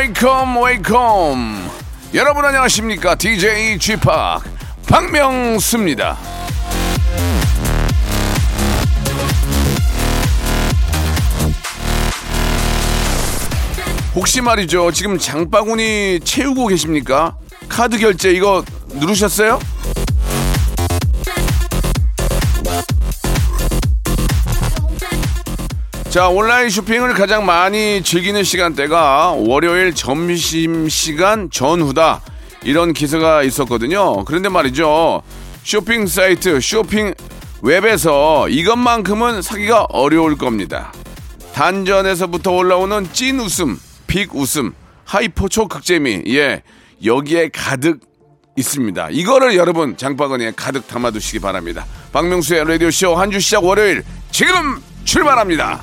Welcome welcome 여러분 안녕하십니까 DJ Chip 박명수입니다. 혹시 말이죠. 지금 장바구니 채우고 계십니까? 카드 결제 이거 누르셨어요? 자, 온라인 쇼핑을 가장 많이 즐기는 시간대가 월요일 점심 시간 전후다. 이런 기사가 있었거든요. 그런데 말이죠. 쇼핑 사이트, 쇼핑 웹에서 이것만큼은 사기가 어려울 겁니다. 단전에서부터 올라오는 찐 웃음, 빅 웃음, 하이퍼초 극재미, 예, 여기에 가득 있습니다. 이거를 여러분 장바구니에 가득 담아두시기 바랍니다. 박명수의 라디오쇼 한 주 시작 월요일 지금 출발합니다.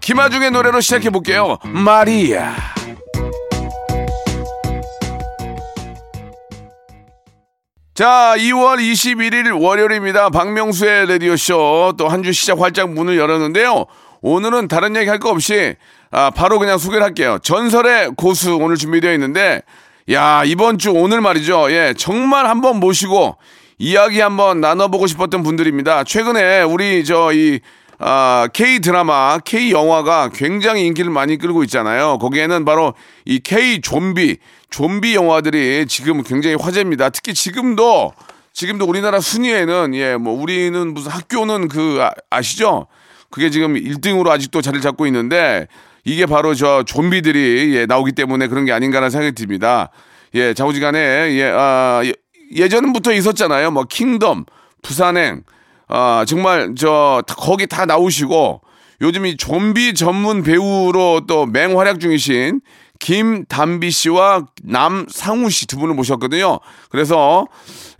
김아중의 노래로 시작해 볼게요. 마리아. 자, 2월 21일 월요일입니다. 박명수의 라디오쇼 또 한 주 시작 활짝 문을 열었는데요. 오늘은 다른 얘기 할 거 없이 아, 바로 그냥 소개를 할게요. 전설의 고수 오늘 준비되어 있는데 야, 이번 주 오늘 말이죠. 예, 정말 한번 모시고 이야기 한번 나눠보고 싶었던 분들입니다. 최근에 우리 저이 아, K 드라마, K 영화가 굉장히 인기를 많이 끌고 있잖아요. 거기에는 바로 이 K 좀비, 좀비 영화들이 지금 굉장히 화제입니다. 특히 지금도, 지금도 우리나라 순위에는, 예, 뭐, 우리는 무슨 학교는 그, 아, 시죠 그게 지금 1등으로 아직도 자리를 잡고 있는데, 이게 바로 저 좀비들이, 예, 나오기 때문에 그런 게 아닌가라는 생각이 듭니다. 예, 자우지간에, 예, 아, 예, 예전부터 있었잖아요. 뭐, 킹덤, 부산행, 아, 정말 저 거기 다 나오시고 요즘 이 좀비 전문 배우로 또 맹활약 중이신 김담비 씨와 남상우 씨 두 분을 모셨거든요. 그래서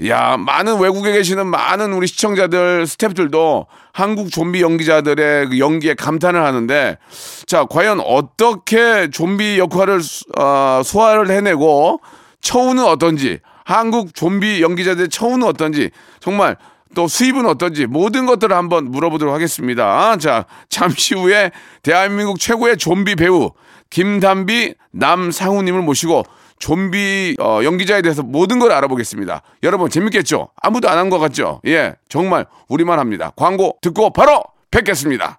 야 많은 외국에 계시는 많은 우리 시청자들 스태프들도 한국 좀비 연기자들의 그 연기에 감탄을 하는데 자 과연 어떻게 좀비 역할을 어, 소화를 해내고 처우는 어떤지 한국 좀비 연기자들의 처우는 어떤지 정말 또 수입은 어떤지 모든 것들을 한번 물어보도록 하겠습니다. 자, 잠시 후에 대한민국 최고의 좀비 배우 김담비 남상우님을 모시고 좀비 어, 연기자에 대해서 모든 걸 알아보겠습니다. 여러분 재밌겠죠? 아무도 안 한 것 같죠? 예, 정말 우리만 합니다. 광고 듣고 바로 뵙겠습니다.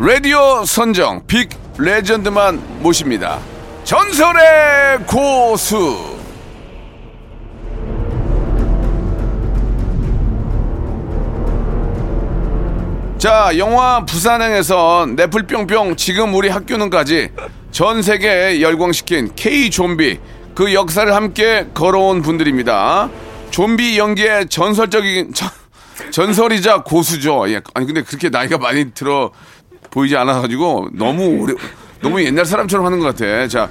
라디오 선정 빅 레전드만 모십니다. 전설의 고수. 자, 영화 부산행에선 네플뿅뿅 지금 우리 학교는까지 전 세계에 열광시킨 K 좀비 그 역사를 함께 걸어온 분들입니다. 좀비 연기의 전설적인 전, 전설이자 고수죠. 예, 아니 근데 그렇게 나이가 많이 들어 보이지 않아가지고 너무 오래 너무 옛날 사람처럼 하는 것 같아. 자,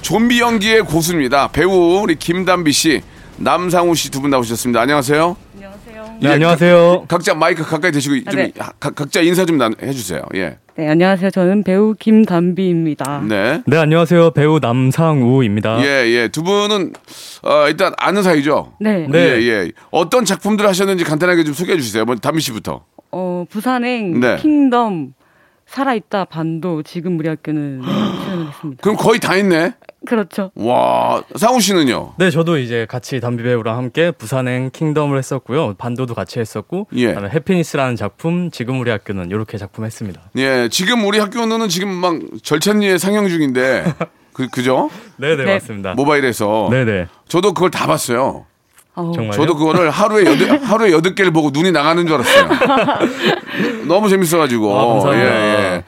좀비 연기의 고수입니다. 배우 우리 김담비 씨, 남상우 씨 두 분 나오셨습니다. 안녕하세요. 안녕하세요. 네, 안녕하세요. 각 자 마이크 가까이 대시고 좀 네. 가- 각자 인사 좀 나- 해주세요. 예. 네, 안녕하세요. 저는 배우 김담비입니다. 네. 네, 안녕하세요. 배우 남상우입니다. 예, 예. 두 분은 어, 일단 아는 사이죠. 네. 네. 예, 예. 어떤 작품들 하셨는지 간단하게 좀 소개해 주세요. 먼저 담비 씨부터. 어, 부산행, 네. 킹덤, 살아있다, 반도, 지금 우리 학교는 출연을 했습니다. 그럼 거의 다 했네. 그렇죠. 와, 상우 씨는요? 네, 저도 이제 같이 담비 배우랑 함께 부산행 킹덤을 했었고요. 반도도 같이 했었고, 예. 그다음에 해피니스라는 작품, 지금 우리 학교는 이렇게 작품 했습니다. 예, 지금 우리 학교는 지금 막 절찬리에 상영 중인데, 그, 그죠? 네, 네, 네. 맞습니다. 모바일에서. 네, 네. 저도 그걸 다 봤어요. 어, 정말요? 저도 그거를 하루에 여덟, 하루에 여덟 개를 보고 눈이 나가는 줄 알았어요. 너무 재밌어가지고. 아, 감사합니다. 예, 예.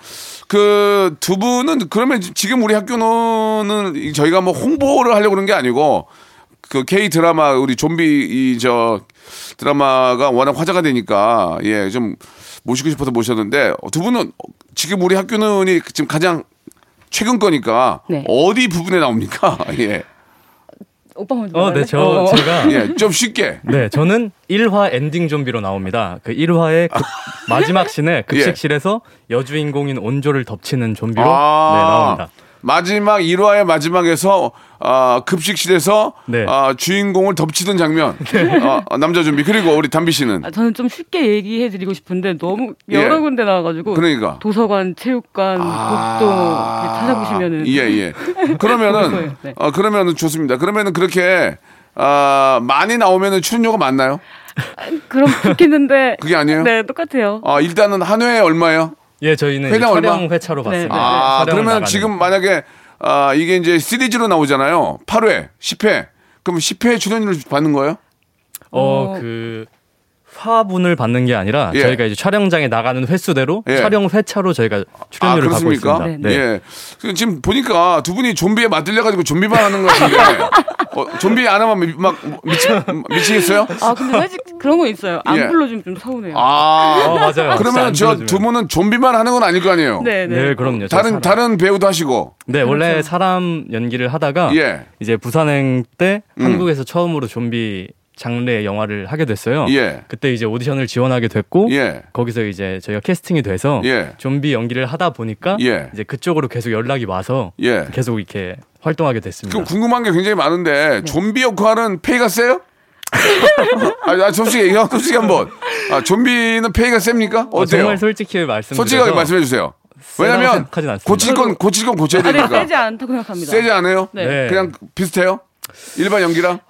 그두 분은 그러면 지금 우리 학교는 저희가 뭐 홍보를 하려고 그런 게 아니고 그 K 드라마 우리 좀비 이 저 드라마가 워낙 화제가 되니까 예 좀 모시고 싶어서 모셨는데 두 분은 지금 우리 학교는 지금 가장 최근 거니까 네. 어디 부분에 나옵니까? 예. 오빠 먼저. 어, 네? 저 어. 제가 예, 좀 쉽게. 네, 저는 1화 엔딩 좀비로 나옵니다. 그 1화의 마지막 씬에 급식실에서 여주인공인 온조를 덮치는 좀비로 네, 나옵니다. 마지막 1화의 마지막에서 아, 급식실에서 네. 아, 주인공을 덮치던 장면. 아, 남자 좀비. 그리고 우리 담비 씨는 아, 저는 좀 쉽게 얘기해 드리고 싶은데 너무 예. 여러 군데 나와 가지고 그러니까. 도서관, 체육관, 아. 복도 찾아보시면은 예, 예. 그러면은. 네. 어, 그러면은 좋습니다. 그러면은 그렇게 아, 많이 나오면은 출연료가 많나요? 그럼 좋겠는데 그게 아니에요? 네 똑같아요. 아, 일단은 한 회에 얼마예요? 예, 저희는 이제 회당 얼마? 촬영 회차로 네, 봤습니다. 네, 아, 촬영을 그러면 나가는. 지금 만약에 아, 이게 이제 시리즈로 나오잖아요. 8회, 10회. 그럼 10회 출연료를 받는 거예요? 어, 어. 그 화분을 받는 게 아니라 예. 저희가 이제 촬영장에 나가는 횟수대로 예. 촬영 회차로 저희가 출연료를 아, 받고 그렇습니까? 있습니다. 네, 예. 그 지금 보니까 두 분이 좀비에 맞들려 가지고 좀비만 하는 것 같은데, 어, 좀비 안 하면 미- 막 미치, 미치겠어요? 아 근데 솔직 그런 거 있어요. 안 예. 불러주면 좀 서운해요. 아. 어, 맞아요. 그러면 저안두 분은 좀비만 하는 건 아닐 거 아니에요? 네, 네. 네, 그럼요. 저 다른, 사람. 다른 배우도 하시고. 네, 원래 사람 연기를 하다가 예. 이제 부산행 때 음. 한국에서 처음으로 좀비 장르의 영화를 하게 됐어요. 예. 그때 이제 오디션을 지원하게 됐고 예. 거기서 이제 저희가 캐스팅이 돼서 예. 좀비 연기를 하다 보니까 예. 이제 그쪽으로 계속 연락이 와서 예. 계속 이렇게 활동하게 됐습니다. 그럼 궁금한 게 굉장히 네. 많은데, 좀비 역할은 페이가 세요? 아, 아, 솔직히, 형, 솔직히 한 번. 아, 좀비는 페이가 셉니까? 어, 어때요? 정말 솔직히 말씀드려서 솔직하게 말씀해 주세요. 왜냐면. 고칠 건 고칠 건 고쳐야 아, 네, 되니까. 세지 않다고 생각합니다. 세지 않아요? 네. 네. 그냥 비슷해요? 일반 연기랑?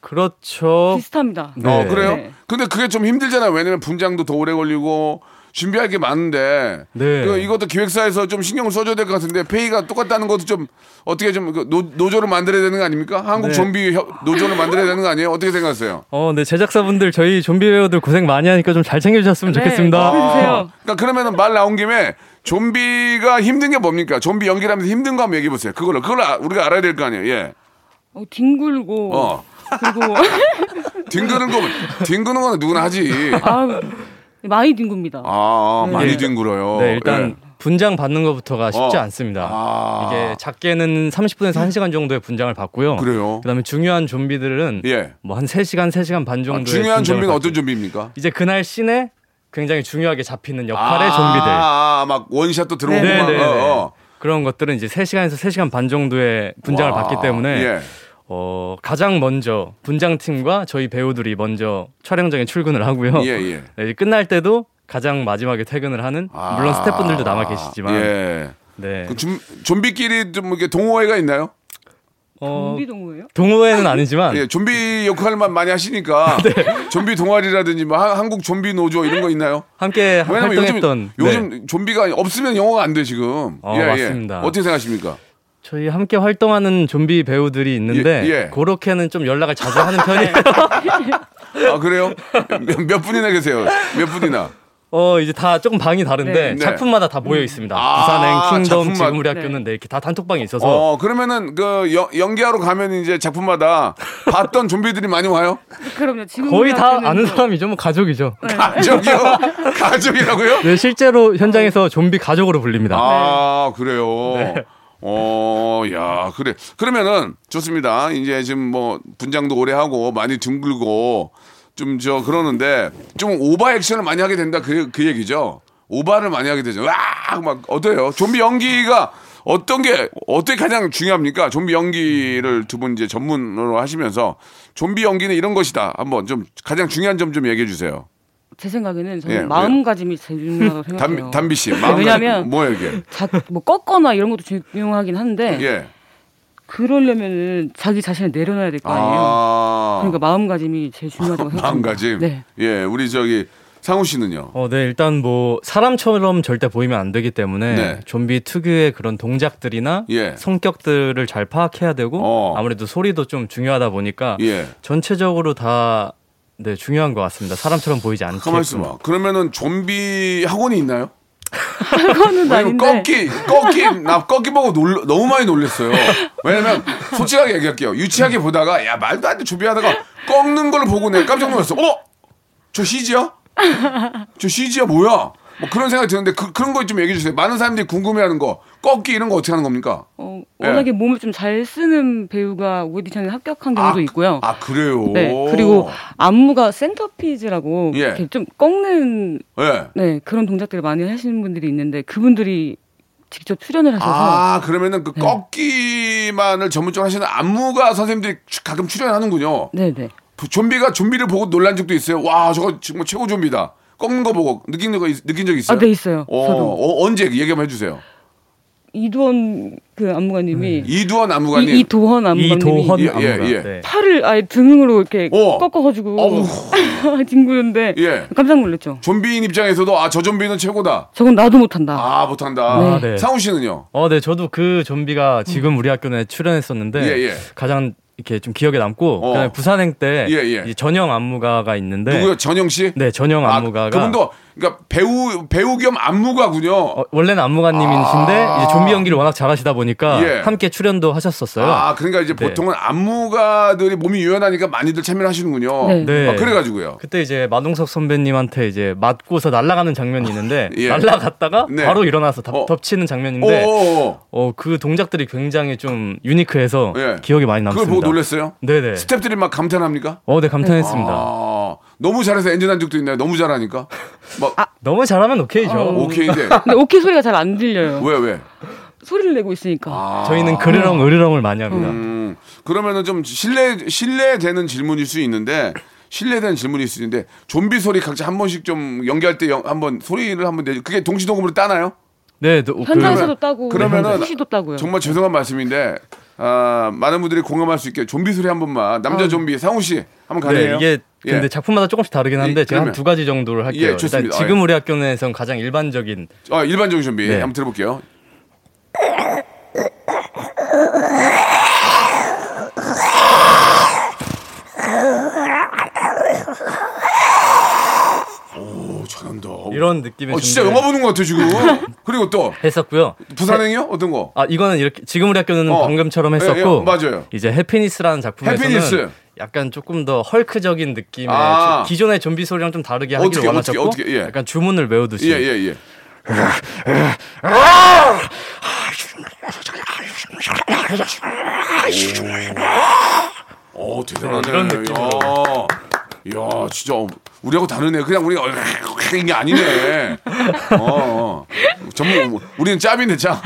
그렇죠. 비슷합니다. 네. 어, 그래요? 네. 근데 그게 좀 힘들잖아요. 왜냐면 분장도 더 오래 걸리고 준비할 게 많은데. 네. 그 이것도 기획사에서 좀 신경을 써줘야 될 것 같은데 페이가 똑같다는 것도 좀 어떻게 좀그 노, 노조를 만들어야 되는 거 아닙니까? 한국 네. 좀비 협- 노조를 만들어야 되는 거 아니에요? 어떻게 생각하세요? 어, 네 제작사분들 저희 좀비 배우들 고생 많이 하니까 좀 잘 챙겨주셨으면 네. 좋겠습니다. 아. 그러니까 그러면은 말 나온 김에 좀비가 힘든 게 뭡니까? 좀비 연기라면서 힘든 거 한번 얘기해 보세요. 그거를 그걸 아- 우리가 알아야 될 거 아니에요. 예. 어, 뒹굴고 어. 그리고 뒹그는 거 뒹그는 거는 누구나 하지. 아 많이 뒹굽니다. 아, 많이 네. 뒹굴어요. 네, 일단 예. 분장 받는 것부터가 쉽지 어. 않습니다. 아. 이게 작게는 30분에서 1시간 정도의 분장을 받고요. 그래요? 그다음에 중요한 좀비들은 예. 뭐한 3시간, 3시간 반 아, 정도의 중요한 분장을 좀비는 받죠. 어떤 좀비입니까? 이제 그날 씬에 굉장히 중요하게 잡히는 역할의 아, 좀비들. 아, 막 원샷도 들어오고 네, 막. 네, 네. 어, 어. 그런 것들은 이제 3시간에서 3시간 반 정도의 분장을 와, 받기 때문에 예. 어, 가장 먼저 분장팀과 저희 배우들이 먼저 촬영장에 출근을 하고요. 예, 예. 네, 이제 끝날 때도 가장 마지막에 퇴근을 하는 아, 물론 스태프분들도 남아 계시지만 예. 네. 그 좀, 좀비끼리 좀 이렇게 동호회가 있나요? 어, 좀비 동호예요? 동호회는 아니지만 예, 좀비 역할만 많이 하시니까 네. 좀비 동아리라든지 뭐 한- 한국 좀비 노조 이런 거 있나요? 함께 왜냐면 활동했던 요즘 네. 요즘 좀비가 없으면 영어가 안 돼 지금. 어, 맞습니다. 어떻게 생각하십니까? 저희 함께 활동하는 좀비 배우들이 있는데 예, 예. 그렇게는 좀 연락을 자주 하는 편이에요. 아 그래요? 몇, 몇 분이나 계세요? 몇 분이나? 어 이제 다 조금 방이 다른데 네. 네. 작품마다 다 모여 있습니다. 아, 부산행, 킹덤. 지금 우리 학교는 네, 이렇게 다 단톡방이 있어서 어 그러면은 그 연- 연기하러 가면 이제 작품마다 봤던 좀비들이 많이 와요? 그럼요. 지금 거의 다 아는 또- 사람이죠. 뭐 가족이죠. 가족이요? 가족이라고요? 네, 실제로 현장에서 좀비 가족으로 불립니다. 아 그래요. 네. 어, 야, 그래. 그러면은 좋습니다. 이제 지금 뭐 분장도 오래 하고 많이 둥글고 좀 저 그러는데 좀 오버 액션을 많이 하게 된다 그, 그 얘기죠. 오바를 많이 하게 되죠. 와, 막 어때요? 좀비 연기가 어떤 게 어떻게 가장 중요합니까? 좀비 연기를 두 분 이제 전문으로 하시면서 좀비 연기는 이런 것이다. 한번 좀 가장 중요한 점 좀 얘기해 주세요. 제 생각에는 저는 예, 마음가짐이 제일 중요하다고 생각해요. 담, 담비 씨, 마음 왜냐면- 뭐예요 이게? 자, 뭐 꺾거나 이런 것도 중요하긴 한데 예. 그러려면은 자기 자신을 내려놔야 될 거 아니에요. 아. 그러니까 마음가짐이 제일 중요하다고 생각합니다. 마음가짐. 네. 예, 우리 저기 상우 씨는요? 어, 네, 일단 뭐 사람처럼 절대 보이면 안 되기 때문에 네. 좀비 특유의 그런 동작들이나 예. 성격들을 잘 파악해야 되고 어. 아무래도 소리도 좀 중요하다 보니까 예. 전체적으로 다 네, 중요한 것 같습니다. 사람처럼 보이지 않게. 가만 있어봐. 그러면은 좀비 학원이 있나요? 왜냐면 아닌데. 꺾기, 꺾기, 나 꺾기 보고 놀, 너무 많이 놀랬어요. 왜냐면, 솔직하게 얘기할게요. 유치하게 보다가, 야, 말도 안 돼, 준비하다가 꺾는 걸 보고 내가 깜짝 놀랐어. 어? 저 CG야? 저 CG야 뭐야? 뭐 그런 생각이 드는데, 그, 그런 거 좀 얘기해 주세요. 많은 사람들이 궁금해 하는 거. 꺾기 이런 거 어떻게 하는 겁니까? 어, 예. 워낙에 몸을 좀 잘 쓰는 배우가 오디션에 합격한 경우도 있고요. 아, 그래요? 네. 그리고 안무가 센터피즈라고 예. 이렇게 좀 꺾는 예. 네, 그런 동작들을 많이 하시는 분들이 있는데 그분들이 직접 출연을 하셔서 아, 그러면은 그 네. 꺾기만을 전문적으로 하시는 안무가 선생님들이 추- 가끔 출연하는군요. 네, 네. 부- 좀비가 좀비를 보고 놀란 적도 있어요. 와, 저거 정말 최고 좀비다. 꺾는 거 보고 느낀 거 있- 느낀 적 있어요? 아, 네, 있어요. 어, 저도. 어, 언제 얘기 한번 해주세요. 이두원 그 안무가님이 이두원 안무가님. 이, 이도헌 안무가님이 이도헌 예, 안무가. 예, 예. 네. 팔을 아예 등으로 이렇게 어. 꺾어가지고. 뒹구는데 예. 깜짝 놀랐죠. 좀비인 입장에서도 아 저 좀비는 최고다. 저건 나도 못한다. 아 못한다. 아, 네. 상우 씨는요? 어, 네, 저도 그 좀비가 지금 우리 학교 내 출연했었는데 예, 예. 가장 이렇게 좀 기억에 남고 어. 그다음에 부산행 때 예, 예. 이제 전형 안무가가 있는데 누구요? 전영 씨? 네, 전형 아, 안무가가 그분도 그러니까 배우 배우 겸 안무가군요. 어, 원래는 안무가님이신데 아. 이제 좀비 연기를 워낙 잘하시다 보니까 예. 함께 출연도 하셨었어요. 아 그러니까 이제 네. 보통은 안무가들이 몸이 유연하니까 많이들 참여를 하시는군요. 네. 네. 아, 그래가지고요. 그때 이제 마동석 선배님한테 이제 맞고서 날아가는 장면이 있는데 예. 날아갔다가 네. 바로 일어나서 덮, 어. 덮치는 장면인데 오오오. 어, 그 동작들이 굉장히 좀 유니크해서 예. 기억에 많이 그걸 남습니다. 보고 놀랐어요? 네네. 스탭들이 막 감탄합니까? 어, 네 감탄했습니다. 아, 너무 잘해서 엔진 한 적도 있나요? 너무 잘하니까. 막 너무 잘하면 오케이죠. 어. 오케이인데 근데 오케이 소리가 잘 안 들려요. 왜 왜? 소리를 내고 있으니까. 아. 저희는 그르렁 으르렁을 많이 합니다. 음, 그러면은 좀 신뢰 신뢰되는 질문일 수 있는데 신뢰되는 질문일 수 있는데 좀비 소리 각자 한 번씩 좀 연기할 때 영- 한번 소리를 한번 내. 그게 동시동음으로 따나요? 네, 또 현장에서도 따고 그러면은 따고요. 정말 죄송한 말씀인데 아, 많은 분들이 공감할 수 있게 좀비 소리 한 번만 남자 좀비 상우 씨 한번 네, 가능해요? 이게 근데 예. 작품마다 조금씩 다르긴 한데 예, 제가 한 그러면. 두 가지 정도를 할게요. 예, 좋습니다. 일단 지금 아, 예. 우리 학교 내에서는 가장 일반적인 아, 일반적인 좀비 네. 한번 들어볼게요. 오, 잘한다. 이런 느낌의 어, 진짜 영화 보는 것 같아 지금. 그리고 또 했었고요. 부산행이요? 어떤 거? 아 이거는 이렇게 지금 우리 학교는 어. 방금처럼 예, 했었고 예, 맞아요. 이제 해피니스라는 작품에서는 해피니스. 약간 조금 더 헐크적인 느낌의 아. 조- 기존의 좀비 소리랑 좀 다르게 하기를 어떻게, 어떻게, 원하셨고 어떻게, 예. 약간 주문을 외우듯이 예, 예, 예. 오, 대단하네. 이런 느낌 야, 야, 진짜 우리하고 다르네. 그냥 우리가 이게 아니네. 어, 어. 전문 뭐, 우리는 짭이네 짭.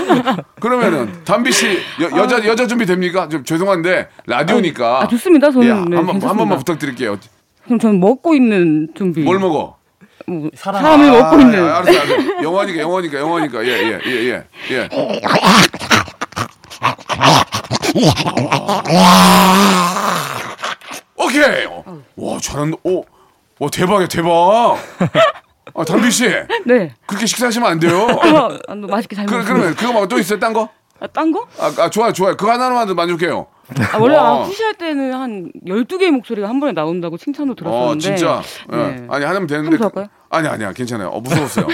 그러면은 담비 씨 여, 여자 여자 준비 됩니까? 좀 죄송한데 라디오니까. 아, 좋습니다. 저는 예, 네, 한, 번, 한. 번만 부탁드릴게요. 그럼 저는 먹고 있는 좀비. 뭘 먹어? 뭐, 사람. 사람을 먹고 아, 있는. 아, 알았어, 알았어. 영화니까, 영화니까, 영화니까. 예, 예, 예, 예. 예. 오케이. 어, 와, 잘한다. 오, 와, 대박이야, 대박. 아, 담비 씨, 네. 그렇게 식사하시면 안 돼요. 아, 아, 너 맛있게 잘 그, 먹었어요. 그러면 그거 말고 또 있어요, 딴 거? 아, 딴 거? 아, 아 좋아요, 좋아요. 그거 하나만 만족해요. 아, 원래 푸시할 때는 한 12개의 목소리가 한 번에 나온다고 칭찬도 들었었는데. 어, 진짜. 예. 네. 아니, 하면 되는데. 그- 아니, 아니야. 괜찮아요. 어, 무서웠어요.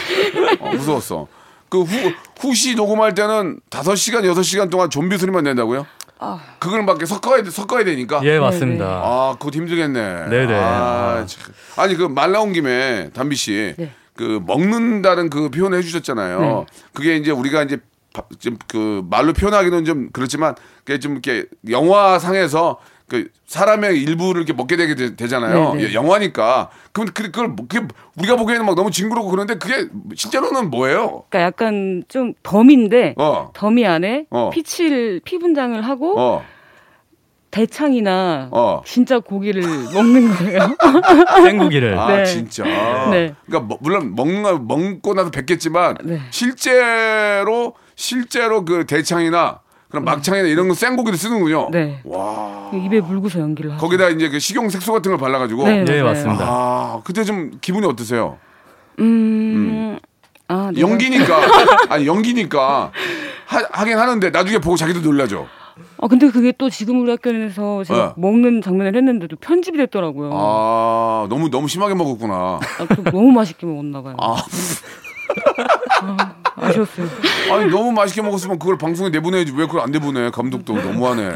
어, 무서웠어. 그 후, 후시 녹음할 때는 5시간, 6시간 동안 좀비 소리만 낸다고요? 아. 그걸 막 섞어야, 돼- 섞어야 되니까? 예 맞습니다. 아, 그거 힘들겠네. 네네. 아, 참. 아니, 그 말 나온 김에, 담비 씨. 네. 그 먹는다는 그 표현을 해주셨잖아요. 네. 그게 이제 우리가 이제 바- 좀그 말로 표현하기는 좀 그렇지만 그게 좀 이렇게 영화상에서 그 사람의 일부를 이렇게 먹게 되게 되, 잖아요 네, 네. 영화니까. 그럼 그- 그걸 뭐- 그게 우리가 보기에는 막 너무 징그럽고 그런데 그게 실제로는 뭐예요? 그러니까 약간 좀 덤인데 어. 더미 안에 어. 피칠 피분장을 하고 어. 대창이나 어. 진짜 고기를 먹는 거예요. 생고기를 아 네. 진짜. 네. 그러니까 뭐- 물론 먹는 거 먹고 나서 뵙겠지만 네. 실제로 실제로 그 대창이나 그럼 막창이나 이런 거 생고기를 쓰는군요. 네. 와. 입에 물고서 연기를 하죠. 거기다 이제 그 식용 색소 같은 걸 발라가지고. 네, 네. 맞습니다. 아, 그때 좀 기분이 어떠세요? 음, 아, 내가- 연기니까. 아니, 연기니까. 하, 하긴 하는데 나중에 보고 자기도 놀라죠. 아 근데 그게 또 지금 우리 학교에서 제가 어. 먹는 장면을 했는데도 편집이 됐더라고요. 아, 너무, 너무 심하게 먹었구나. 아, 또 너무 맛있게 먹었나 봐요. 아, 아쉬웠어요. 아니, 너무 맛있게 먹었으면 그걸 방송에 내보내야지. 왜 그걸 안 내보내? 감독도 너무하네.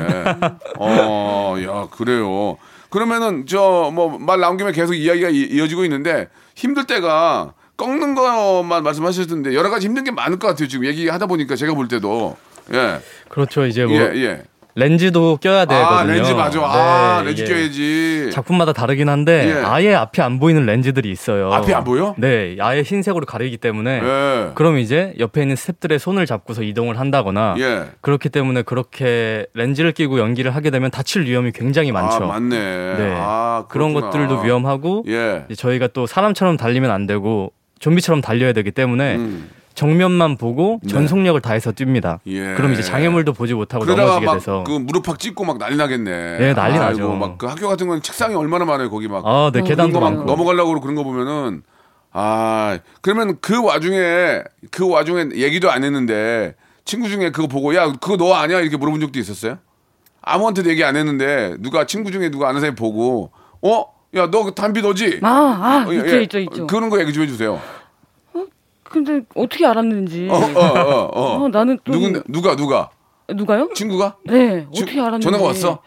어, 야, 그래요. 그러면은, 저, 뭐, 말 나온 김에 계속 이야기가 이- 이어지고 있는데, 힘들 때가 꺾는 것만 말씀하셨는데, 여러 가지 힘든 게 많을 것 같아요. 지금 얘기하다 보니까 제가 볼 때도. 예. 그렇죠. 이제 뭐 예, 예. 렌즈도 껴야 되거든요. 아, 렌즈 맞아. 아, 네, 렌즈 이게 껴야지. 작품마다 다르긴 한데 예. 아예 앞이 안 보이는 렌즈들이 있어요. 앞이 안 보여? 네, 아예 흰색으로 가리기 때문에 예. 그럼 이제 옆에 있는 스탭들의 손을 잡고서 이동을 한다거나 예. 그렇기 때문에 그렇게 렌즈를 끼고 연기를 하게 되면 다칠 위험이 굉장히 많죠. 아, 맞네. 네. 아, 그런. 것들도 위험하고 예. 저희가 또 사람처럼 달리면 안 되고 좀비처럼 달려야 되기 때문에 음. 정면만 보고 전속력을 다해서 뜁니다. 예. 그럼 이제 장애물도 보지 못하고 넘어지게 막 돼서 그 무릎팍 찍고 막 난리 나겠네. 예, 난리 아이고, 나죠. 막그 학교 같은 건 책상이 얼마나 많아요. 거기 막 아, 네, 어, 계단도 막 많고. 넘어가려고 그런 거 보면은 아 그러면 그 와중에 그 와중에 얘기도 안 했는데 친구 중에 그거 보고 야 그거 너 아니야 이렇게 물어본 적도 있었어요? 아무한테도 얘기 안 했는데 누가 친구 중에 누가 아는 사람이 보고 어? 야 너 그 담비 너지? 아, 아, 어, 예, 있죠, 예. 있죠, 있죠. 그런 거 얘기 좀 해주세요. 근데 어떻게 알았는지. 어, 어, 어, 어. 어, 나는 또 누군 누가 누가 누가요? 친구가? 네, 지- 어떻게 알았는지. 전화가 왔어?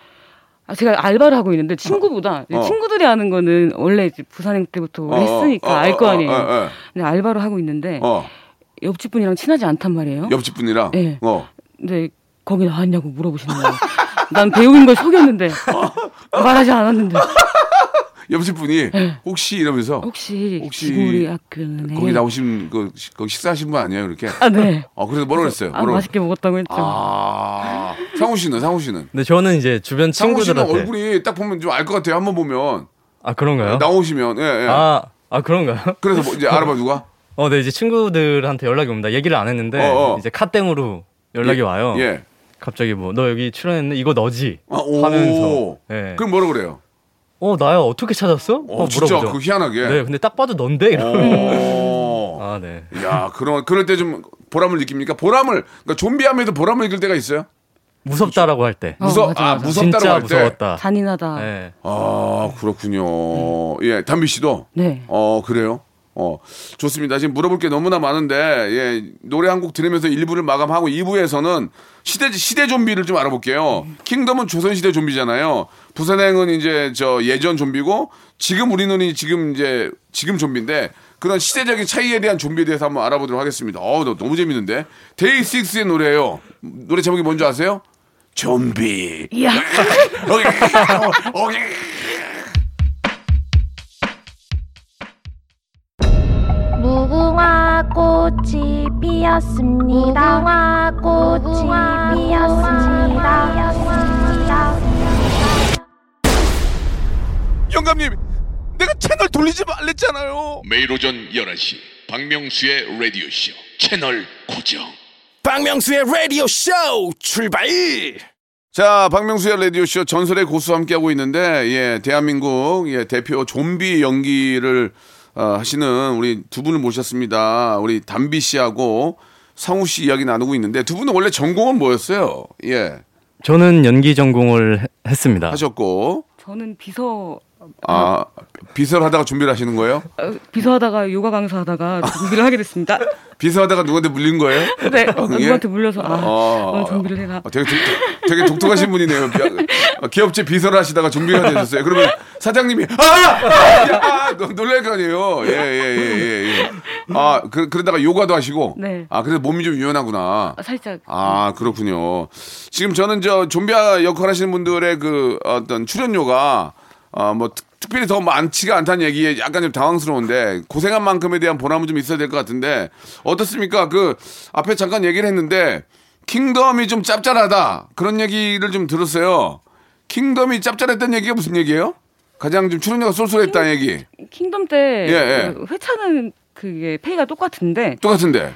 아, 제가 알바를 하고 있는데 친구보다 어. 친구들이 아는 거는 원래 이제 부산행 때부터 어, 했으니까 어, 어, 알거 어, 아니에요. 근데 알바를 하고 있는데 어 옆집 분이랑 친하지 않단 말이에요. 옆집 분이랑 네. 어 근데 거기 나왔냐고 물어보시는 거예요. 난 배우인 걸 속였는데 말하지 않았는데 옆집 분이 혹시 이러면서 네. 혹시, 혹시 우리 학교는 거기 해? 나오신 그 시- 거기 식사하신 분 아니에요 이렇게? 아 네. 어 그래서 뭐라 그랬어요? 아, 뭐라 맛있게 먹었다고 했죠. 아 상우 씨는 상우 씨는 근데 저는 이제 주변 상우 씨는 친구들한테 얼굴이 딱 보면 좀 알 것 같아요. 한번 보면 아 그런가요? 나오시면 예, 예. 아, 아 그런가요? 그래서 뭐 이제 알아봐 누가? 어, 네 이제 친구들한테 연락이 옵니다. 얘기를 안 했는데 어, 어. 이제 카땡으로 연락이 예, 와요. 예. 갑자기 뭐 너 여기 출연했네 이거 너지 아, 오. 하면서 예. 그럼 뭐라 그래요? 어 나야 어떻게 찾았어? 어, 진짜 물어보죠. 그 희한하게. 네 근데 딱 봐도 넌데 이러면 오. 아 네. 야 그런 그럴 때 좀 보람을 느낍니까? 보람을 그러니까 좀비하면서 보람을 느낄 때가 있어요? 무섭다라고 할 때. 어, 무서 맞아, 아 맞아. 무섭다고 진짜 할 때. 무서웠다. 잔인하다. 네. 아 그렇군요. 예 담비 씨도. 네. 어 그래요? 어 좋습니다. 지금 물어볼 게 너무나 많은데 예 노래 한 곡 들으면서 1부를 마감하고 2부에서는 시대 시대 좀비를 좀 알아볼게요. 킹덤은 조선 시대 좀비잖아요. 부산행은 이제 저 예전 좀비고 지금 우리는 이 지금 이제 지금 좀비인데 그런 시대적인 차이에 대한 좀비에 대해서 한번 알아보도록 하겠습니다. 어 너- 너무 재밌는데 데이식스의 노래예요. 노래 제목이 뭔지 아세요? 좀비. 야. 어, 어, 무궁화 꽃이 피었습니다. 무궁화 꽃이 피었습니다. 영감님, 내가 채널 돌리지 말랬잖아요. 매일 오전 11시 박명수의 라디오 쇼 채널 고정 박명수의 라디오 쇼 출발 자, 박명수의 라디오쇼 전설의 고수 함께하고 있는데, 예, 대한민국, 예, 대표 좀비 연기를 어, 하시는 우리 두 분을 모셨습니다. 우리 담비 씨하고 상우 씨 이야기 나누고 있는데, 두 분은 원래 전공은 뭐였어요? 예, 저는 연기 전공을 해- 했습니다. 하셨고, 저는 비서 아, 비서를 하다가 준비를 하시는 거예요? 어, 비서하다가 요가 강사하다가 준비를 하게 됐습니다. 비서하다가 누구한테 물린 거예요? 네, 예? 누구한테 물려서 아, 어. 오늘 준비를 해라. 어, 되게, 독- 되게 독특하신 분이네요. 비- 어, 기업체 비서를 하시다가 준비가 되셨어요. 그러면 사장님이 아, 아, 아 놀- 놀랄 거 아니에요. 예, 예, 예, 예. 예. 아, 그, 그러다가 요가도 하시고. 네. 아, 그래서 몸이 좀 유연하구나. 아, 살짝 아, 그렇군요. 지금 저는 저 좀비 역할 하시는 분들의 그 어떤 출연료가 어, 뭐 특, 특별히 더 많지가 않다는 얘기에 약간 좀 당황스러운데 고생한 만큼에 대한 보람은 좀 있어야 될 것 같은데 어떻습니까? 그 앞에 잠깐 얘기를 했는데 킹덤이 좀 짭짤하다 그런 얘기를 좀 들었어요. 킹덤이 짭짤했다는 얘기가 무슨 얘기예요? 가장 좀 출연료가 쏠쏠했다는 얘기. 킹덤 때 예, 예. 그 회차는 그게 페이가 똑같은데 똑같은데.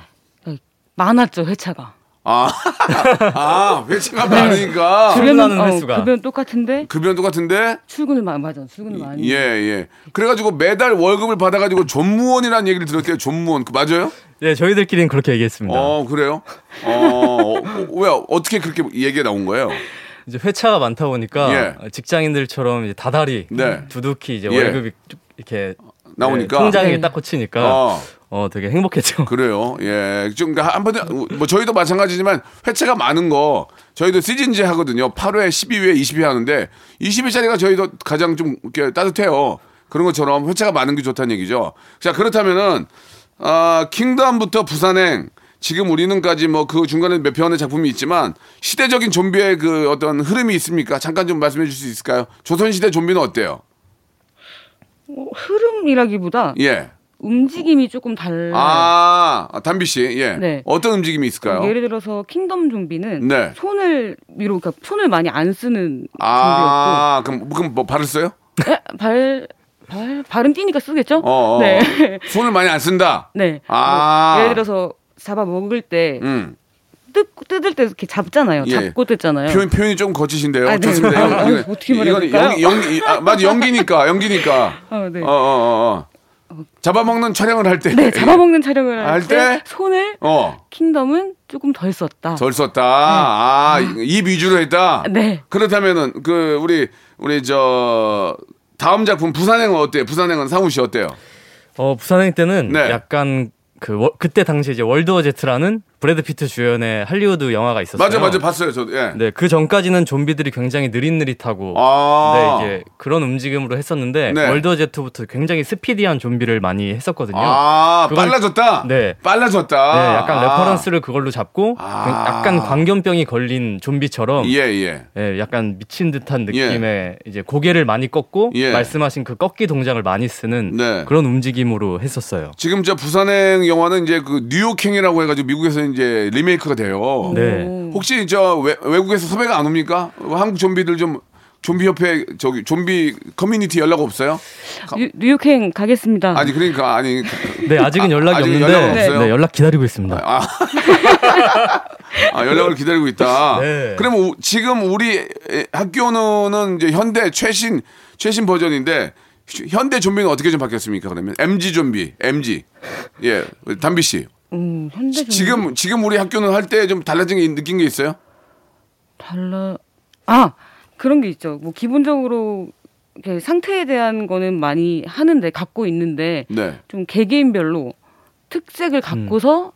많았죠 회차가. 아, 아 회차가 많으니까 출근하는 어, 횟수가. 급여는 똑같은데 급여는 똑같은데 출근을 많이 맞아. 출근을 많이. 예, 예. 그래가지고 매달 월급을 받아가지고 좀무원이라는 얘기를 들었대요. 좀무원. 그 맞아요? 네, 저희들끼리는 그렇게 얘기했습니다. 어, 그래요? 어, 어, 왜, 어떻게 그렇게 얘기가 나온 거예요? 이제 회차가 많다 보니까 예. 직장인들처럼 이제 다달이 네. 두둑히 이제 예. 월급이 쭉 이렇게 나오니까? 네, 통장에 네. 딱 꽂히니까 어, 어 되게 행복했죠. 그래요. 예. 좀, 그러니까 한 번에, 뭐, 저희도 마찬가지지만 회차가 많은 거, 저희도 시즌제 하거든요. 8회, 12회, 20회 하는데, 20회짜리가 저희도 가장 좀 이렇게 따뜻해요. 그런 것처럼 회차가 많은 게 좋다는 얘기죠. 자, 그렇다면은, 아, 킹덤부터 부산행, 지금 우리는까지 뭐 그 중간에 몇 편의 작품이 있지만 시대적인 좀비의 그 어떤 흐름이 있습니까? 잠깐 좀 말씀해 줄수 있을까요? 조선시대 좀비는 어때요? 어, 흐름이라기보다 예. 움직임이 조금 달라요. 아, 담비 씨, 예. 네. 어떤 움직임이 있을까요? 예를 들어서 킹덤 좀비는 네. 손을 위로 그러니까 손을 많이 안 쓰는 아, 그럼, 그럼 뭐 발을 써요? 좀비였고 에? 발, 발 발은 뛰니까 쓰겠죠? 어, 어. 네. 손을 많이 안 쓴다. 네. 아. 뭐 예를 들어서 잡아 먹을 때 음. 뜯, 뜯을 때 이렇게 잡잖아요. 예. 잡고 뜯잖아요. 표현 표현이 좀 거치신데요. 아, 네. 좋습니다. 아, 연- 아, 어떻게 말해야 연기, 연기, 아, 맞아 연기니까 연기니까. 어, 네. 어, 어, 어, 어. 잡아먹는 촬영을 할 때. 네, 잡아먹는 촬영을 할 할 때? 때 손을 어, 킹덤은 조금 덜 썼다. 덜 썼다. 아, 입 위주로 했다. 네. 그렇다면은 그 우리 우리 저 다음 작품 부산행은 어때요? 부산행은 상우 씨 어때요? 어 부산행 때는 네. 약간 그 워- 그때 당시 이제 월드워 제트라는 브래드 피트 주연의 할리우드 영화가 있었어요. 맞아, 맞아, 봤어요, 저도. 예. 네, 그 전까지는 좀비들이 굉장히 느릿느릿하고 아, 네, 이제 그런 움직임으로 했었는데 네. 월드워 제트부터 굉장히 스피디한 좀비를 많이 했었거든요. 아, 그걸- 빨라졌다. 네. 빨라졌다. 네, 약간 아. reference를 그걸로 잡고 아. 약간 광견병이 걸린 좀비처럼 예, 예. 예, 약간 미친 듯한 느낌의 이제 고개를 많이 꺾고 예. 말씀하신 그 꺾기 동작을 많이 쓰는 네. 그런 움직임으로 했었어요. 지금 저 부산행 영화는 이제 그 뉴욕행이라고 해 가지고 미국에서 이제 리메이크가 돼요. 네. 혹시 저 외, 외국에서 섭외가 안 옵니까? 한국 좀비들 좀 좀비 협회 저기 좀비 커뮤니티 연락 없어요? 뉴, 뉴욕행 가겠습니다. 아니 그러니까 아니 네, 아직은 연락이 아직 없는데 연락은 없어요? 네, 연락 기다리고 있습니다. 아, 아, 연락을 기다리고 있다. 네. 그러면 우- 지금 우리 에, 학교는 이제 현대 최신 최신 버전인데 현대 좀비는 어떻게 좀 바뀌었습니까? 그러면 MG 좀비, MG. 예, 담비 씨. 음, 현대 지금 지금 우리 학교는 할 때 좀 달라진 게 느낀 게 있어요? 달라. 아 그런 게 있죠. 뭐 기본적으로 이렇게 상태에 대한 거는 많이 하는데 갖고 있는데 네. 좀 개개인별로 특색을 갖고서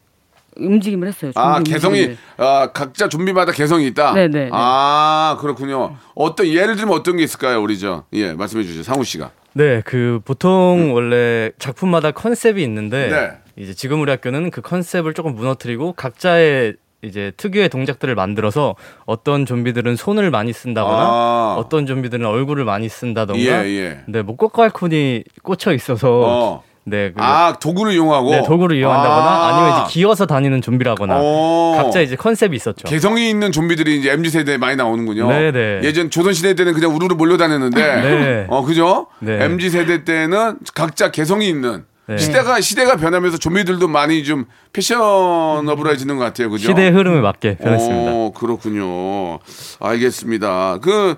움직임을 했어요. 아 개성이 움직임을. 아 각자 좀비마다 개성이 있다. 네네, 네. 아 그렇군요. 어떤 예를 들면 어떤 게 있을까요, 우리 저예 말씀해 주죠, 상우 씨가. 네, 그 보통 원래 작품마다 컨셉이 있는데 음. 네. 이제 지금 우리 학교는 그 컨셉을 조금 무너뜨리고 각자의 이제 특유의 동작들을 만들어서 어떤 좀비들은 손을 많이 쓴다거나 아. 어떤 좀비들은 얼굴을 많이 쓴다던가 예, 예. 네, 목걸칼콘이 꽂혀 있어서 어. 네, 그아 도구를 이용하고. 네, 도구를 이용한다거나 아. 아. 니면 이제 기어서 다니는 좀비라거나 어. 각자 이제 컨셉이 있었죠. 개성이 있는 좀비들이 이제 MZ 세대에 많이 나오는군요. 네네. 예전 조선 시대 때는 그냥 우르르 몰려다녔는데, 네. 어 그죠? 네. MZ 세대 때는 각자 개성이 있는 네. 시대가 시대가 변하면서 좀비들도 많이 좀 패셔너블해지는 것 같아요, 그죠? 시대의 흐름에 맞게 변했습니다. 오, 그렇군요. 알겠습니다. 그,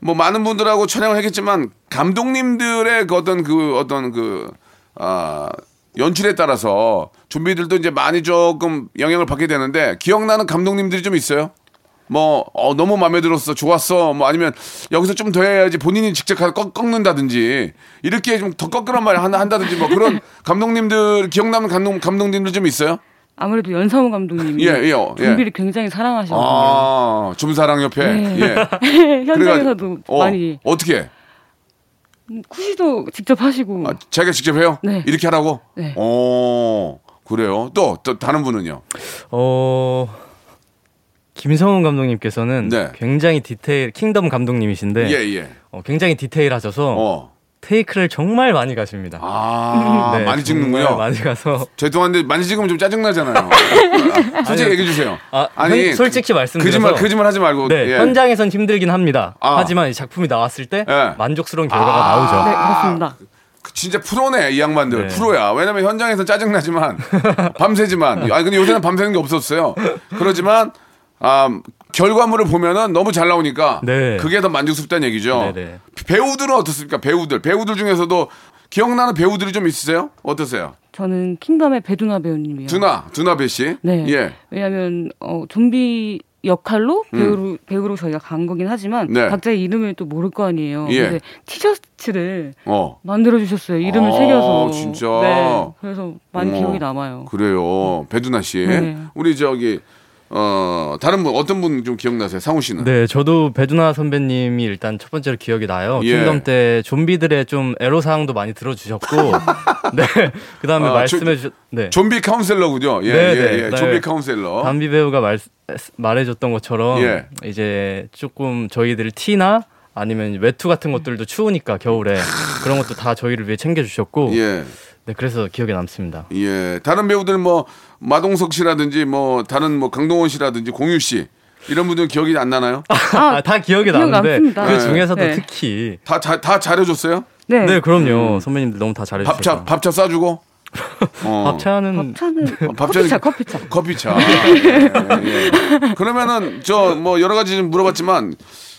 뭐, 많은 분들하고 촬영을 했겠지만, 감독님들의 그 어떤 그, 어떤 그, 아, 연출에 따라서 좀비들도 이제 많이 조금 영향을 받게 되는데, 기억나는 감독님들이 좀 있어요? 뭐, 어, 너무 마음에 들었어, 좋았어, 뭐 아니면 여기서 좀 더 해야지 본인이 직접 가서 꺾, 꺾는다든지, 이렇게 좀 더 꺾으란 말 한다- 한다든지, 뭐 그런 감독님들, 기억나는 감독, 감독님들 좀 있어요? 아무래도 연상호 감독님이 예, 예, 예. 좀비를 굉장히 사랑하시거든요. 아, 좀사랑 협회. 네. 예. 현장에서도 그래가- 어, 많이 어떻게? 쿠시도 직접 하시고 아, 자기가 직접 해요? 네. 이렇게 하라고? 네. 어, 그래요. 또, 또 다른 분은요? 어 김성훈 감독님께서는 네. 굉장히 디테일 킹덤 감독님이신데 예, 예. 어, 굉장히 디테일하셔서 어. 테이크를 정말 많이 가십니다. 아, 네, 많이 찍는군요. 많이 가서 죄송한데 많이 찍으면 좀 짜증나잖아요. 아, 솔직히 얘기해 주세요. 아, 현- 솔직히 말씀드려서 거짓말, 거짓말 하지 말고. 네, 예. 현장에선 힘들긴 합니다. 아. 하지만 이 작품이 나왔을 때 예. 만족스러운 결과가 아. 나오죠. 네 그렇습니다. 그 진짜 프로네 이 양반들 네. 프로야. 왜냐면 현장에서 짜증 나지만 밤새지만 아니 근데 요새는 밤새는 게 없었어요. 그러지만 아 결과물을 보면은 너무 잘 나오니까 네. 그게 더 만족스럽다는 얘기죠. 네네. 배우들은 어떻습니까? 배우들 배우들 중에서도 기억나는 배우들이 좀 있으세요? 어떠세요? 저는 킹덤의 배두나 배우님이요. 두나 두나 배 씨. 네. 예. 왜냐하면 어, 좀비 역할로 배우로 배우로 저희가 간 거긴 하지만 음. 네. 각자의 이름을 또 모를 거 아니에요. 예. 근데 티셔츠를 어. 만들어 주셨어요. 이름을 아, 새겨서. 진짜? 네. 그래서 많이 어. 기억이 남아요. 그래요. 배두나 씨. 네. 우리 저기 어 다른 분 어떤 분 좀 기억나세요? 상우 씨는? 네, 저도 배두나 선배님이 일단 첫 번째로 기억이 나요. 예. 킹덤 때 좀비들의 좀 애로 사항도 많이 들어주셨고, 네, 그 다음에 아, 말씀해 주셨, 네, 좀비 카운셀러군요. 예, 네, 예, 네. 예. 네. 좀비 카운셀러. 담비 배우가 말, 말해줬던 것처럼 예. 이제 조금 저희들 티나 아니면 외투 같은 것들도 추우니까 겨울에 그런 것도 다 저희를 위해 챙겨주셨고, 예. 네, 그래서 기억에 남습니다. 예. 다른 배우들 뭐 마동석 씨라든지 뭐 다른 뭐 강동원 씨라든지 공유 씨 이런 분들 기억이 안 나나요? 아, 다 기억이 기억 나는데 남습니다. 그 네. 중에서도 네. 특히 다 다 다 잘해줬어요? 네. 네, 그럼요. 선배님들 너무 다 잘해주셨어요. 밥차 밥차 싸주고. 어. 밥차는 차는 밥차는- 커피차 커피차. 커피차. 예, 예. 그러면은 저 뭐 여러 가지 좀 물어봤지만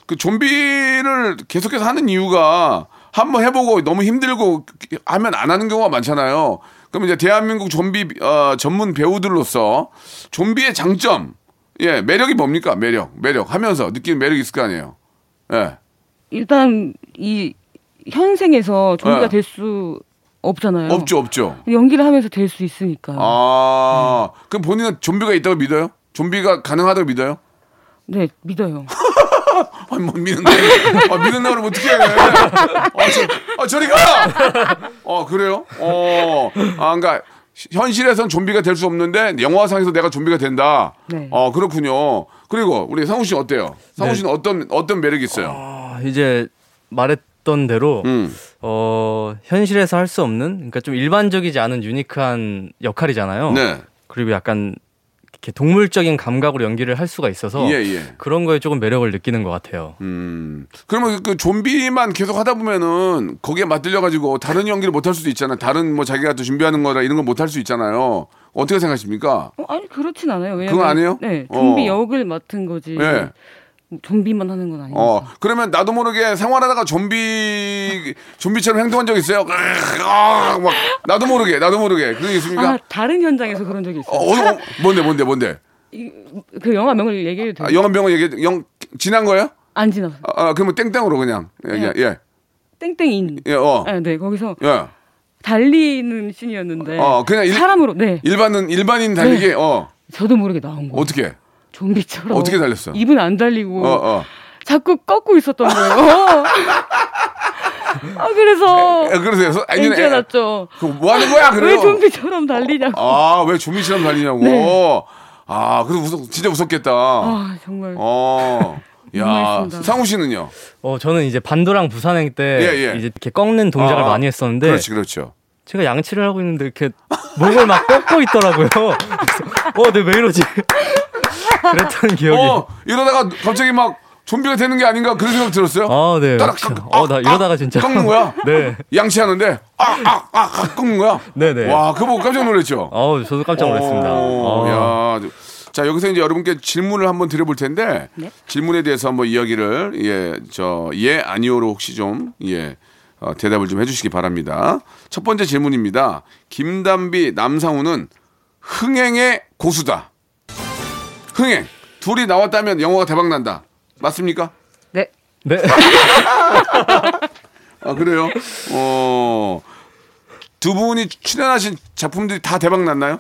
그 좀비를 계속해서 하는 이유가 한번 해보고 너무 힘들고 하면 안 하는 경우가 많잖아요. 그럼 이제 대한민국 좀비 어, 전문 배우들로서 좀비의 장점, 예 매력이 뭡니까? 매력, 매력 하면서 느끼는 매력이 있을 거 아니에요. 예. 일단 이 현생에서 좀비가 네. 될수 없잖아요. 없죠, 없죠. 연기를 하면서 될 수 있으니까요. 아, 그럼 본인은 좀비가 있다고 믿어요? 좀비가 가능하다고 믿어요? 네, 믿어요. 아니 뭐 믿는다. 아, 믿는다 그러면 어떻게 해? 아, 저, 아 저리 가. 어 그래요? 어, 아 그러니까 현실에선 좀비가 될 수 없는데 영화상에서 내가 좀비가 된다. 네. 어 그렇군요. 그리고 우리 상우 씨 어때요? 상우 네. 씨는 어떤 어떤 매력이 있어요? 아, 이제 말했던 대로 음, 어, 현실에서 할 수 없는 그러니까 좀 일반적이지 않은 유니크한 역할이잖아요. 네, 그리고 약간 이렇게 동물적인 감각으로 연기를 할 수가 있어서 예 예. 그런 거에 조금 매력을 느끼는 것 같아요. 음, 그러면 그 좀비만 계속 하다 보면은 거기에 맞들려 가지고 다른 연기를 못 할 수도 있잖아요. 다른 뭐 자기가 또 준비하는 거라 이런 걸 못 할 수 있잖아요. 어떻게 생각하십니까? 어, 아니 그렇진 않아요. 왜냐면 그건 아니에요? 네, 어. 좀비 역을 맡은 거지. 예. 좀비만 하는 건 아니니까. 어, 그러면 나도 모르게 생활하다가 좀비, 좀비처럼 행동한 적 있어요? 아, 막, 나도 모르게, 나도 모르게. 그런 게 있습니까? 아, 다른 현장에서 그런 적이 있어요. 어, 어, 어, 뭔데, 뭔데, 뭔데? 이- 그 영화 명을 얘기해도 돼요? 아, 영암병원 얘기, 영, 지난 거예요? 안 지나서. 아, 아, 그러면 땡땡으로 그냥. 예, 예, 예. 땡땡인. 예, 어. 네, 네, 거기서 예. 달리는 씬이었는데 어, 그냥 일- 사람으로 네 일반은, 일반인 달리기, 어. 저도 모르게 나온 거 어떻게? 좀비처럼 어떻게 달렸어? 입은 안 달리고 어, 어. 자꾸 꺾고 있었던 거예요. 아 그래서 예, 그러세요. 아니, 엔지가 예. 났죠. 그뭐 하는 거야, 그래요? 왜 좀비처럼 달리냐고. 아, 왜 좀비처럼 달리냐고. 네. 아, 그래서 무섭, 진짜 무섭겠다. 아 정말 어. 야. 상우 씨는요? 어, 저는 이제 반도랑 부산행 때 예, 예. 이제 이렇게 꺾는 동작을 아, 많이 했었는데 그렇지, 그렇죠. 제가 양치를 하고 있는데 이렇게 목을 막 꺾고 있더라고요. 그래서 어, 내왜 이러지? 그랬던 기억이. 어, 이러다가 갑자기 막 좀비가 되는 게 아닌가 그런 생각 들었어요? 아, 네. 따락. 아, 어, 나 이러다가 아, 진짜 꺾는 거야? 네. 양치하는데 아, 아, 아, 아 꺾는 거야? 네 네. 와, 그거 보고 깜짝 놀랐죠? 어, 저도 깜짝 놀랐습니다. 어, 어. 야. 자, 여기서 이제 여러분께 질문을 한번 드려볼 텐데 네. 질문에 대해서 한번 이야기를 예, 저, 예, 아니오로 혹시 좀 예, 어, 대답을 좀 해주시기 바랍니다. 첫 번째 질문입니다. 김담비, 남상우는 흥행의 고수다. 흥행. 둘이 나왔다면 영화가 대박 난다. 맞습니까? 네 네. 아 그래요? 어. 두 분이 출연하신 작품들이 다 대박 났나요?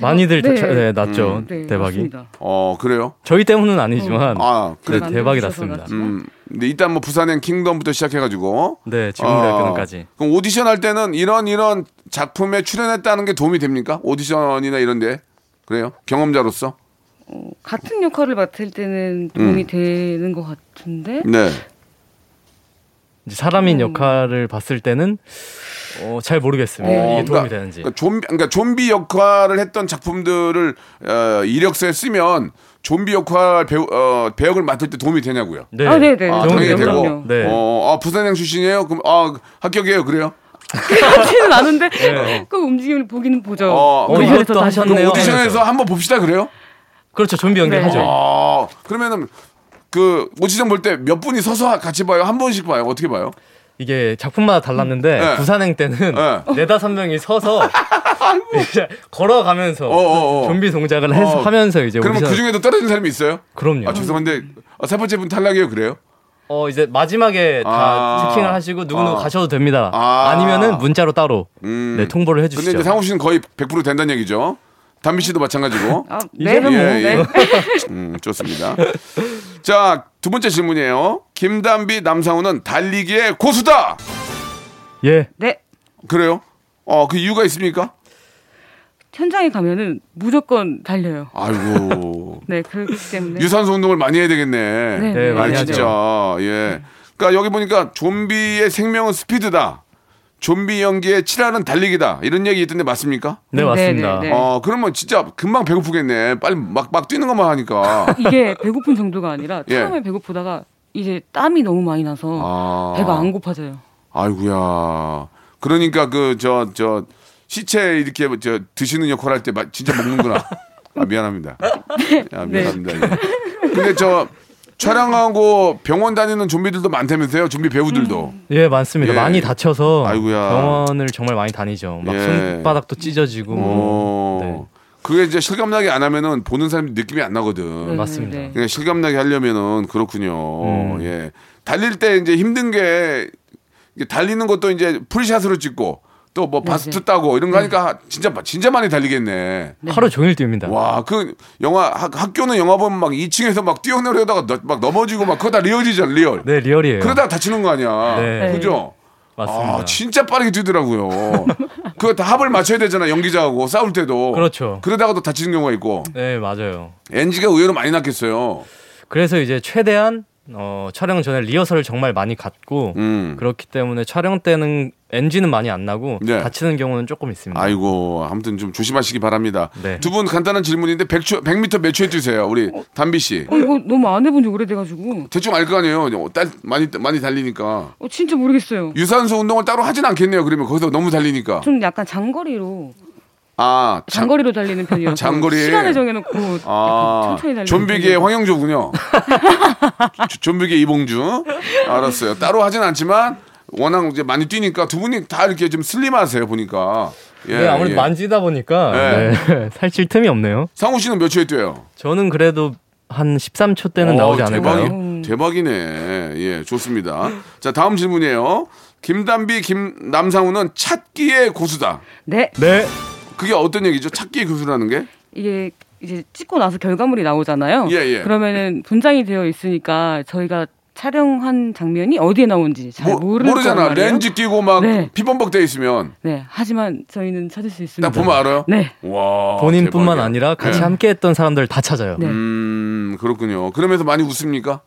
많이들 네. 네. 네, 났죠. 네, 대박이. 맞습니다. 어 그래요? 저희 때문은 아니지만 아 네, 그래. 대박이 만들어주셔서 났습니다. 음. 근데 일단 뭐 부산행 킹덤부터 시작해가지고. 네, 지금 어, 대학교는까지. 그럼 오디션 할 때는 이런 이런 작품에 출연했다는 게 도움이 됩니까? 오디션이나 이런데 그래요? 경험자로서? 어, 같은 역할을 맡을 때는 도움이 되는 것 같은데 네. 이제 사람인 역할을 봤을 때는 어, 잘 모르겠습니다. 네. 이게 도움이 그러니까, 되는지. 그러니까 좀비, 그러니까 좀비 역할을 했던 작품들을 어, 이력서에 쓰면 좀비 역할 배우, 어, 배역을 맡을 때 도움이 되냐고요. 네. 아, 네, 네. 아, 도움이 당연히. 되고. 네. 어, 아, 부산행 출신이에요? 그럼 아, 합격이에요. 그래요? 그렇지는 않은데 네. 그 움직임을 보기는 보죠. 어, 어, 안에서 다시 하셨네요. 오디션에서 한번 봅시다. 그래요? 그렇죠. 좀비 연기 네. 하죠. 아, 그러면은 그 오디션 볼 때 몇 분이 서서 같이 봐요? 한 번씩 봐요? 어떻게 봐요? 이게 작품마다 달랐는데 네. 부산행 때는 네. 네다섯 명이 서서 이제 걸어가면서 어, 어, 어. 좀비 동작을 해서 어. 하면서 이제 그러면 오디션 그 중에도 떨어진 사람이 있어요? 그럼요. 아, 죄송한데 아, 세 번째 분 탈락이에요. 그래요? 어 이제 마지막에 다 아. 체킹을 하시고 누구누구 아. 가셔도 됩니다. 아. 아. 니면은 문자로 따로 음. 네, 통보를 근데 해주시죠. 이제 상우 씨는 거의 100% 된다는 얘기죠. 담비 씨도 마찬가지고. 아, 네, 뭐, 예, 네. 예. 음, 좋습니다. 자, 두 번째 질문이에요. 김담비, 남상우는 달리기의 고수다! 예. 네. 그래요? 어, 그 이유가 있습니까? 현장에 가면은 무조건 달려요. 아이고. 네, 그렇기 때문에 유산소 운동을 많이 해야 되겠네. 네, 네, 아, 많이 하죠. 진짜. 예. 그러니까 여기 보니까 좀비의 생명은 스피드다. 좀비 연기의 칠하는 달리기다. 이런 얘기 있던데 맞습니까? 네, 네, 맞습니다. 네, 네. 어, 그러면 진짜 금방 배고프겠네. 빨리 막, 막 뛰는 것만 하니까. 이게 배고픈 정도가 아니라 예. 처음에 배고프다가 이제 땀이 너무 많이 나서 아. 배가 안 고파져요. 아이고야. 그러니까 그 저 저 시체 이렇게 저 드시는 역할 할 때 진짜 먹는구나. 아 미안합니다. 아 미안합니다. 예. 근데 저 촬영하고 병원 다니는 좀비들도 많다면서요? 좀비 배우들도. 예, 많습니다. 예. 많이 다쳐서 아이고야. 병원을 정말 많이 다니죠. 막 예. 손바닥도 찢어지고. 어. 네. 그게 이제 실감나게 안 하면은 보는 사람이 느낌이 안 나거든. 네, 맞습니다. 네, 네. 그러니까 실감나게 하려면은 그렇군요. 음. 예. 달릴 때 이제 힘든 게 달리는 것도 이제 full shot으로 찍고 또뭐 네, bust 네. 따고 이런 거 하니까 진짜 진짜 많이 달리겠네. 하루 종일 뜁니다. 와, 그 영화 학, 학교는 영화 보면 막 2층에서 막 뛰어내려다가 너- 막 넘어지고 막 그거 다 real이잖아, real. 네, real이에요. 그러다가 다치는 거 아니야. 네. 그죠? 맞습니다. 아, 진짜 빠르게 뛰더라고요. 그거 다 합을 맞춰야 되잖아, 연기자하고 싸울 때도. 그렇죠. 그러다가도 다치는 경우가 있고. 네, 맞아요. NG가 의외로 많이 났겠어요. 그래서 이제 최대한 어, 촬영 전에 리허설을 정말 많이 갔고 음. 그렇기 때문에 촬영 때는 NG는 많이 안 나고 네. 다치는 경우는 조금 있습니다. 아이고, 아무튼 좀 조심하시기 바랍니다. 네. 두분 간단한 질문인데 100초, 100m 몇 초에 뛰세요, 우리 담비 씨. 어, 이거 너무 안 해본 지 오래돼가지고 대충 알 거 아니에요. 어, 딸 많이 많이 달리니까. 어, 진짜 모르겠어요. 유산소 운동을 따로 하진 않겠네요. 그러면 거기서 너무 달리니까. 좀 약간 장거리로 아, 장- 장거리로 달리는 편이어서 장거리. 시간을 정해놓고 아, 천천히 달리는 좀비계의 편이어서. 황영조군요. 조- 좀비계 이봉주. 알았어요. 따로 하진 않지만 워낙 이제 많이 뛰니까 두 분이 다 이렇게 좀 슬림하세요 보니까. 예, 네, 아무래도 예. 만지다 보니까 네. 네, 살찔 틈이 없네요. 상우 씨는 몇 초에 뛰어요? 저는 그래도 한 13초 때는 어, 나오지 않을까요? 대박이, 대박이네. 예, 좋습니다. 자, 다음 질문이에요. 김담비, 김남상우는 찾기의 고수다. 네, 네. 그게 어떤 얘기죠? 찾기의 고수라는 게? 이게 이제 찍고 나서 결과물이 나오잖아요. 예, 예. 그러면은 분장이 되어 있으니까 저희가 촬영한 장면이 어디에 나온지 잘 뭐, 모르는 모르잖아. 렌즈 끼고 막 네. 피범벅 돼 있으면 네, 하지만 저희는 찾을 수 있습니다. 딱 보면 알아요? 네, 와. 본인뿐만 대박이야. 아니라 같이 네. 함께 했던 사람들 다 찾아요. 네. 음, 그렇군요. 그러면서 많이 웃습니까?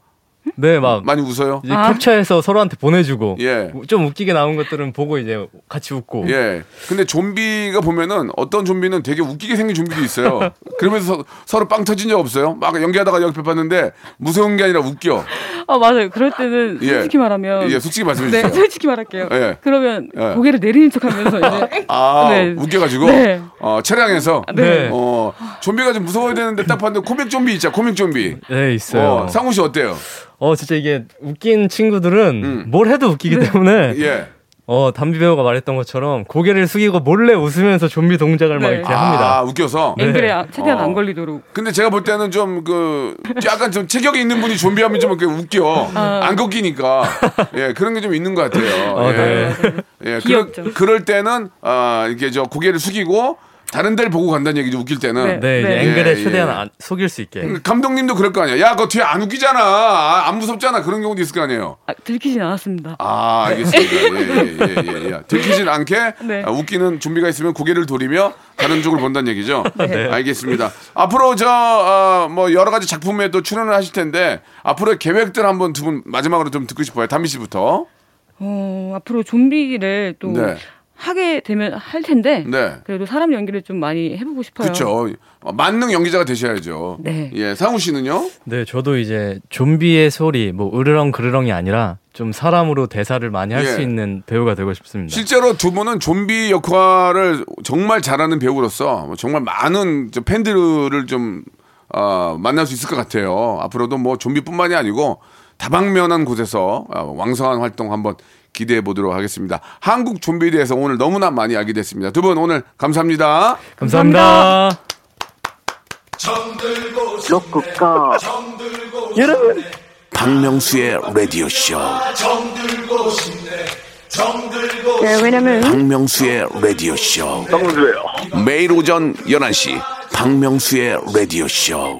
네, 막 많이 웃어요? 이제 아. 캡처해서 서로한테 보내주고 예. 좀 웃기게 나온 것들은 보고 이제 같이 웃고 예. 근데 좀비가 보면은 어떤 좀비는 되게 웃기게 생긴 좀비도 있어요. 그러면서 서, 서로 빵 터진 적 없어요? 막 연기하다가 옆에 봤는데 무서운 게 아니라 웃겨. 아 맞아요. 그럴 때는 예. 솔직히 말하면 예, 솔직히 말씀해 네, 주세요. 솔직히 말할게요. 예. 그러면 예. 고개를 내리는 척하면서 이제 아, 네. 웃겨가지고 네. 어, 차량에서 네. 어, 좀비가 좀 무서워야 되는데 딱 봤는데 코믹 좀비 있죠, 코믹 좀비. 네 있어요. 어, 상우 씨 어때요? 어 진짜 이게 웃긴 친구들은 음. 뭘 해도 웃기기 때문에 예. 어 담비 배우가 말했던 것처럼 고개를 숙이고 몰래 웃으면서 좀비 동작을 막 네. 이렇게 아, 합니다. 웃겨서. 앵글에 아- 최대한 어. 안 걸리도록. 근데 제가 볼 때는 좀 그 약간 좀 체격이 있는 분이 좀비하면 좀 이렇게 웃겨 안 걷기니까 예 그런 게 좀 있는 것 같아요. 어, 예. 네. 예, 귀엽죠. 그럴, 그럴 때는 아 이게 저 고개를 숙이고 다른 데를 보고 간다는 얘기죠. 웃길 때는. 네, 이제 네. 앵글에 예, 최대한 예. 안- 속일 수 있게. 그 감독님도 그럴 거 아니야. 야, 그거 뒤에 안 웃기잖아. 아, 안 무섭잖아. 그런 경우도 있을 거 아니에요. 아, 들키진 않았습니다. 아, 알겠습니다. 예, 예, 예, 예, 예. 들키진 않게 네. 아, 웃기는 좀비가 있으면 고개를 돌리며 다른 쪽을 본다는 얘기죠. 네. 알겠습니다. 앞으로 저, 어, 뭐, 여러 가지 작품에 또 출연을 하실 텐데, 앞으로의 계획들 한번 두 분 마지막으로 좀 듣고 싶어요. 담비 씨부터. 어, 앞으로 좀비를 또 네. 하게 되면 할 텐데 네. 그래도 사람 연기를 좀 많이 해보고 싶어요. 그렇죠. 만능 연기자가 되셔야죠. 네. 예, 상우 씨는요? 네, 저도 이제 좀비의 소리, 뭐 으르렁 그르렁이 아니라 좀 사람으로 대사를 많이 할수 예. 있는 배우가 되고 싶습니다. 실제로 두 분은 좀비 역할을 정말 잘하는 배우로서 정말 많은 저 팬들을 좀 어, 만날 수 있을 것 같아요. 앞으로도 뭐 좀비뿐만이 아니고 다방면한 곳에서 어, 왕성한 활동 한번 기대해 보도록 하겠습니다. 한국 좀비에 대해서 오늘 너무나 많이 알게 됐습니다. 두 분 오늘 감사합니다. 감사합니다. 박명수의 라디오 쇼. 네, 왜냐면 박명수의 라디오 쇼. 매일 오전 11시 박명수의 라디오 쇼.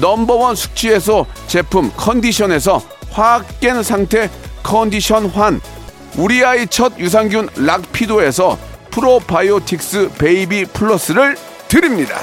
number one 숙취해소 제품 컨디션에서 확 깬 상태 컨디션 환 우리 아이 첫 유산균 락피도에서 프로바이오틱스 베이비 플러스를 드립니다.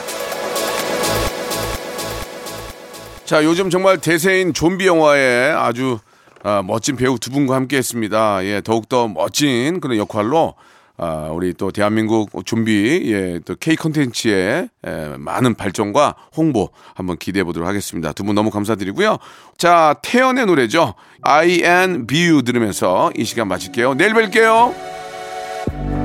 자, 요즘 정말 대세인 좀비 영화에 아주 아, 멋진 배우 두 분과 함께 했습니다. 예, 더욱 더 멋진 그런 역할로 아, 우리 또 대한민국 좀비 예, 또 K 컨텐츠의 예, 많은 발전과 홍보 한번 기대해 보도록 하겠습니다. 두 분 너무 감사드리고요. 자, 태연의 노래죠. I and B U 들으면서 이 시간 마칠게요. 내일 뵐게요.